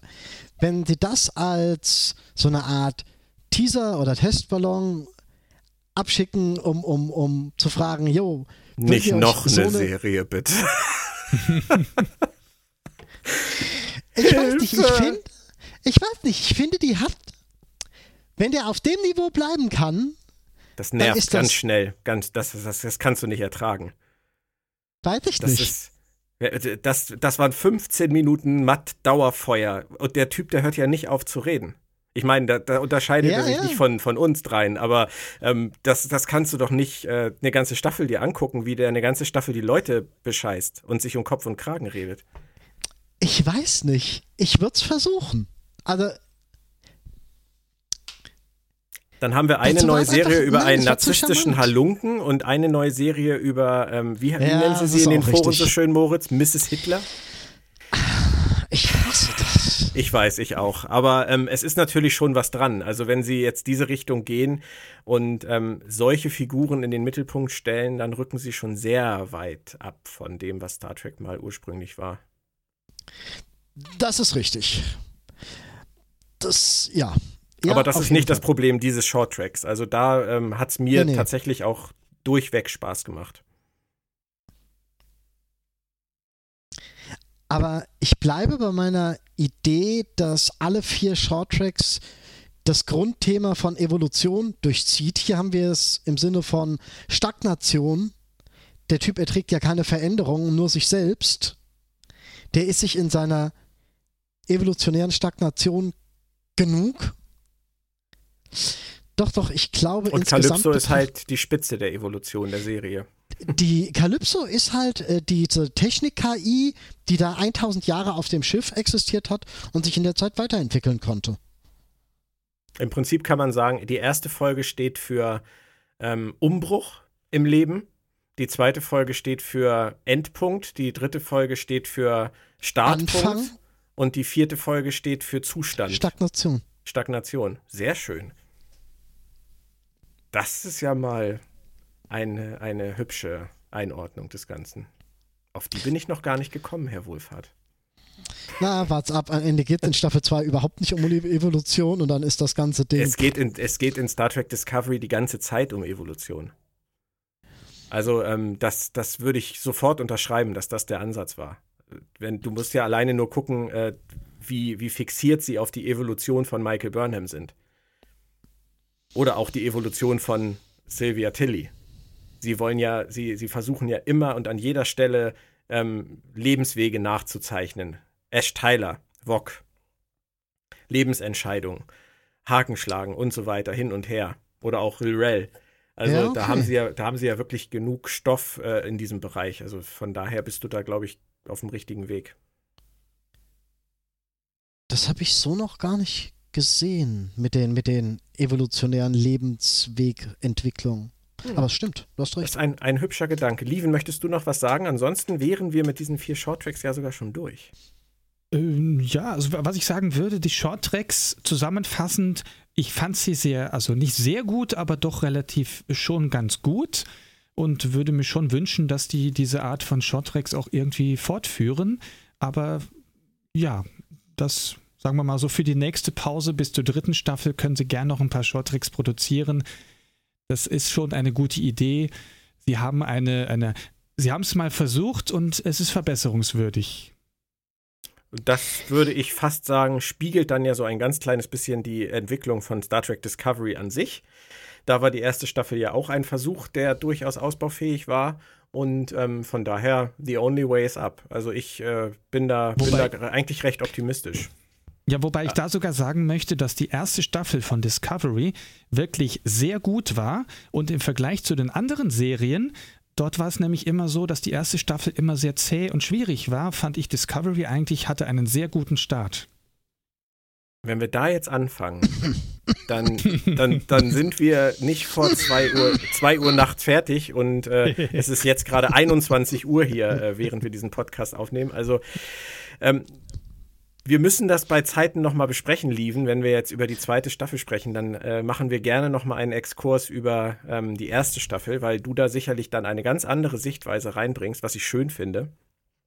wenn sie das als so eine Art Teaser oder Testballon abschicken, um, um, um zu fragen, jo, nicht noch so eine Serie, bitte. ich weiß nicht, ich finde, ich weiß nicht, ich finde, die hat, wenn der auf dem Niveau bleiben kann. Das nervt ganz das, schnell. Ganz, das, das, das kannst du nicht ertragen. Weiß ich das nicht. Ist, das, das waren 15 Minuten matt Dauerfeuer. Und der Typ, der hört ja nicht auf zu reden. Ich meine, da, da unterscheidet ja, er sich ja. nicht von, von uns dreien, aber ähm, das, das kannst du doch nicht äh, eine ganze Staffel dir angucken, wie der eine ganze Staffel die Leute bescheißt und sich um Kopf und Kragen redet. Ich weiß nicht. Ich würde es versuchen. Also. Dann haben wir eine neue Serie über nein, einen narzisstischen Halunken und eine neue Serie über, ähm, wie, wie ja, nennen Sie sie in den Foren so schön, Moritz? Mrs. Hitler? Ich hasse das. Ich weiß, ich auch. Aber ähm, es ist natürlich schon was dran. Also wenn Sie jetzt diese Richtung gehen und ähm, solche Figuren in den Mittelpunkt stellen, dann rücken Sie schon sehr weit ab von dem, was Star Trek mal ursprünglich war. Das ist richtig. Das, ja. ja Aber das ist nicht Fall. das Problem dieses Shorttracks. Also da ähm, hat es mir nee, nee. tatsächlich auch durchweg Spaß gemacht. Aber ich bleibe bei meiner Idee, dass alle vier Shorttracks das Grundthema von Evolution durchzieht. Hier haben wir es im Sinne von Stagnation. Der Typ erträgt ja keine Veränderungen, nur sich selbst. Der ist sich in seiner evolutionären Stagnation genug. Doch, doch, ich glaube Und Calypso ist halt die Spitze der Evolution der Serie. Die Calypso ist halt äh, diese Technik-KI, die da 1000 Jahre auf dem Schiff existiert hat und sich in der Zeit weiterentwickeln konnte. Im Prinzip kann man sagen, die erste Folge steht für ähm, Umbruch im Leben. Die zweite Folge steht für Endpunkt. Die dritte Folge steht für Startpunkt. Anfang. Und die vierte Folge steht für Zustand. Stagnation. Stagnation. Sehr schön. Das ist ja mal eine, eine hübsche Einordnung des Ganzen. Auf die bin ich noch gar nicht gekommen, Herr Wohlfahrt. Na, wart's ab. Am Ende geht es in Staffel 2 überhaupt nicht um Evolution und dann ist das ganze Ding. Es geht in, es geht in Star Trek Discovery die ganze Zeit um Evolution. Also, ähm, das, das würde ich sofort unterschreiben, dass das der Ansatz war wenn, du musst ja alleine nur gucken, äh, wie, wie fixiert sie auf die Evolution von Michael Burnham sind. Oder auch die Evolution von Sylvia Tilly. Sie wollen ja, sie, sie versuchen ja immer und an jeder Stelle ähm, Lebenswege nachzuzeichnen. Ash Tyler, Wok. Lebensentscheidung, Hakenschlagen und so weiter, hin und her. Oder auch Lirel. Also ja, okay. da haben sie ja, da haben sie ja wirklich genug Stoff äh, in diesem Bereich. Also von daher bist du da, glaube ich, auf dem richtigen Weg. Das habe ich so noch gar nicht gesehen mit den, mit den evolutionären Lebenswegentwicklungen. Hm. Aber es stimmt, du hast recht. Das ist ein, ein hübscher Gedanke. Lieven, möchtest du noch was sagen? Ansonsten wären wir mit diesen vier Shorttracks ja sogar schon durch. Ähm, ja, also was ich sagen würde, die Shorttracks zusammenfassend, ich fand sie sehr, also nicht sehr gut, aber doch relativ schon ganz gut und würde mir schon wünschen, dass die diese Art von Shorttracks auch irgendwie fortführen. Aber ja, das sagen wir mal so für die nächste Pause bis zur dritten Staffel können sie gern noch ein paar Shorttracks produzieren. Das ist schon eine gute Idee. Sie haben eine, eine sie haben es mal versucht und es ist verbesserungswürdig. Das würde ich fast sagen, spiegelt dann ja so ein ganz kleines bisschen die Entwicklung von Star Trek Discovery an sich. Da war die erste Staffel ja auch ein Versuch, der durchaus ausbaufähig war. Und ähm, von daher, the only way is up. Also ich äh, bin, da, bin da eigentlich recht optimistisch. Ja, wobei ich da sogar sagen möchte, dass die erste Staffel von Discovery wirklich sehr gut war und im Vergleich zu den anderen Serien Dort war es nämlich immer so, dass die erste Staffel immer sehr zäh und schwierig war, fand ich Discovery eigentlich hatte einen sehr guten Start. Wenn wir da jetzt anfangen, dann, dann, dann sind wir nicht vor 2 Uhr, zwei Uhr nachts fertig und äh, es ist jetzt gerade 21 Uhr hier, äh, während wir diesen Podcast aufnehmen. Also ähm, wir müssen das bei Zeiten nochmal besprechen, Lieven. Wenn wir jetzt über die zweite Staffel sprechen, dann äh, machen wir gerne nochmal einen Exkurs über ähm, die erste Staffel, weil du da sicherlich dann eine ganz andere Sichtweise reinbringst, was ich schön finde.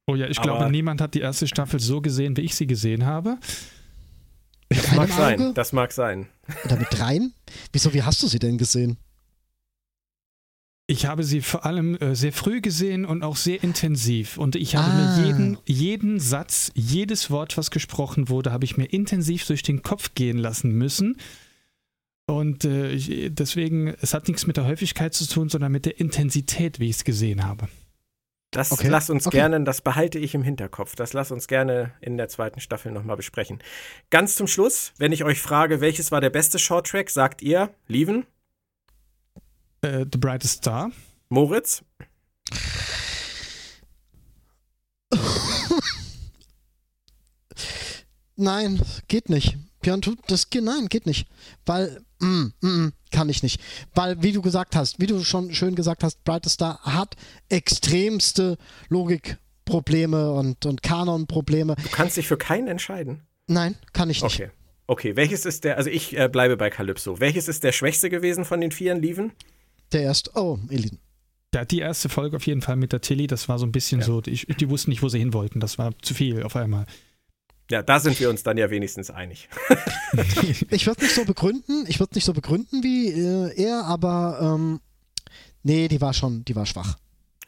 Oh ja, ich Aber glaube, niemand hat die erste Staffel so gesehen, wie ich sie gesehen habe. Das mag sein, das mag sein. Oder mit dreien? Wieso, wie hast du sie denn gesehen? Ich habe sie vor allem äh, sehr früh gesehen und auch sehr intensiv. Und ich habe ah. mir jeden, jeden Satz, jedes Wort, was gesprochen wurde, habe ich mir intensiv durch den Kopf gehen lassen müssen. Und äh, deswegen, es hat nichts mit der Häufigkeit zu tun, sondern mit der Intensität, wie ich es gesehen habe. Das okay. lass uns okay. gerne, das behalte ich im Hinterkopf. Das lass uns gerne in der zweiten Staffel nochmal besprechen. Ganz zum Schluss, wenn ich euch frage, welches war der beste Shorttrack, sagt ihr, Lieven? Äh, The Brightest Star. Moritz? nein, geht nicht. Björn, das nein, geht nicht. Weil, mm, mm, mm, kann ich nicht. Weil, wie du gesagt hast, wie du schon schön gesagt hast, Brightest Star hat extremste Logikprobleme und, und Kanonprobleme. Du kannst dich für keinen entscheiden. Nein, kann ich nicht. Okay. Okay, welches ist der, also ich äh, bleibe bei Calypso. Welches ist der schwächste gewesen von den vieren Lieven? Der erste, oh, Elin. Ja, die erste Folge auf jeden Fall mit der Tilly, das war so ein bisschen ja. so, die, die wussten nicht, wo sie hin wollten. Das war zu viel auf einmal. Ja, da sind wir uns dann ja wenigstens einig. ich würde nicht so begründen, ich würde nicht so begründen wie äh, er, aber ähm, nee, die war schon, die war schwach.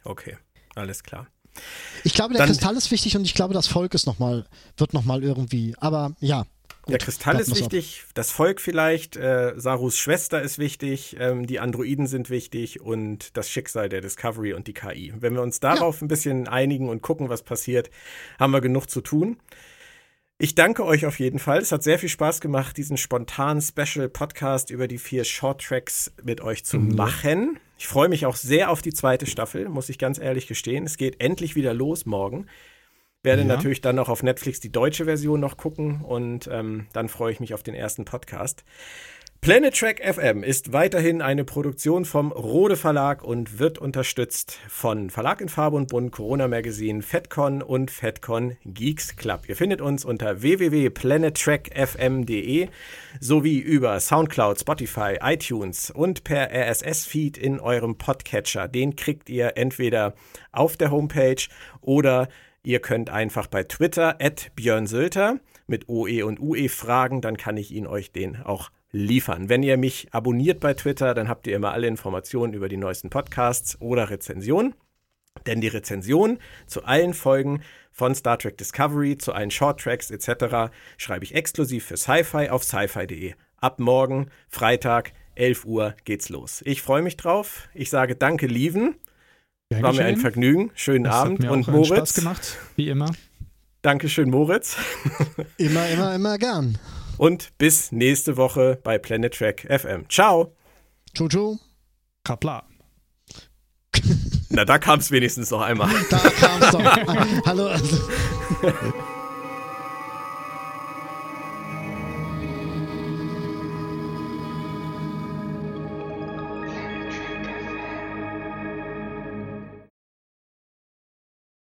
Okay, alles klar. Ich glaube, der dann, Kristall ist wichtig und ich glaube, das Volk ist noch mal, wird nochmal irgendwie, aber ja, Gut, der Kristall ist wichtig, auf. das Volk vielleicht, äh, Sarus Schwester ist wichtig, ähm, die Androiden sind wichtig und das Schicksal der Discovery und die KI. Wenn wir uns darauf ja. ein bisschen einigen und gucken, was passiert, haben wir genug zu tun. Ich danke euch auf jeden Fall. Es hat sehr viel Spaß gemacht, diesen spontanen Special-Podcast über die vier Short-Tracks mit euch zu mhm. machen. Ich freue mich auch sehr auf die zweite Staffel, muss ich ganz ehrlich gestehen. Es geht endlich wieder los morgen. Werde ja. natürlich dann noch auf Netflix die deutsche Version noch gucken und ähm, dann freue ich mich auf den ersten Podcast. Planet Track FM ist weiterhin eine Produktion vom Rode Verlag und wird unterstützt von Verlag in Farbe und Bund, Corona Magazine, FedCon und FedCon Geeks Club. Ihr findet uns unter www.planettrackfm.de sowie über Soundcloud, Spotify, iTunes und per RSS-Feed in eurem Podcatcher. Den kriegt ihr entweder auf der Homepage oder Ihr könnt einfach bei Twitter at Björn Sülter mit OE und UE fragen, dann kann ich Ihnen euch den auch liefern. Wenn ihr mich abonniert bei Twitter, dann habt ihr immer alle Informationen über die neuesten Podcasts oder Rezensionen. Denn die Rezension zu allen Folgen von Star Trek Discovery, zu allen Shorttracks etc. schreibe ich exklusiv für Sci-Fi auf sci-fi.de. Ab morgen, Freitag, 11 Uhr geht's los. Ich freue mich drauf. Ich sage danke, Lieven. Gern War mir ein Vergnügen. Schönen das Abend. Hat mir und auch Moritz. Spaß gemacht, wie immer. Dankeschön, Moritz. immer, immer, immer gern. Und bis nächste Woche bei Planet Track FM. Ciao. Jojo. Kapla. Na, da kam es wenigstens noch einmal. Da kam es doch. Hallo.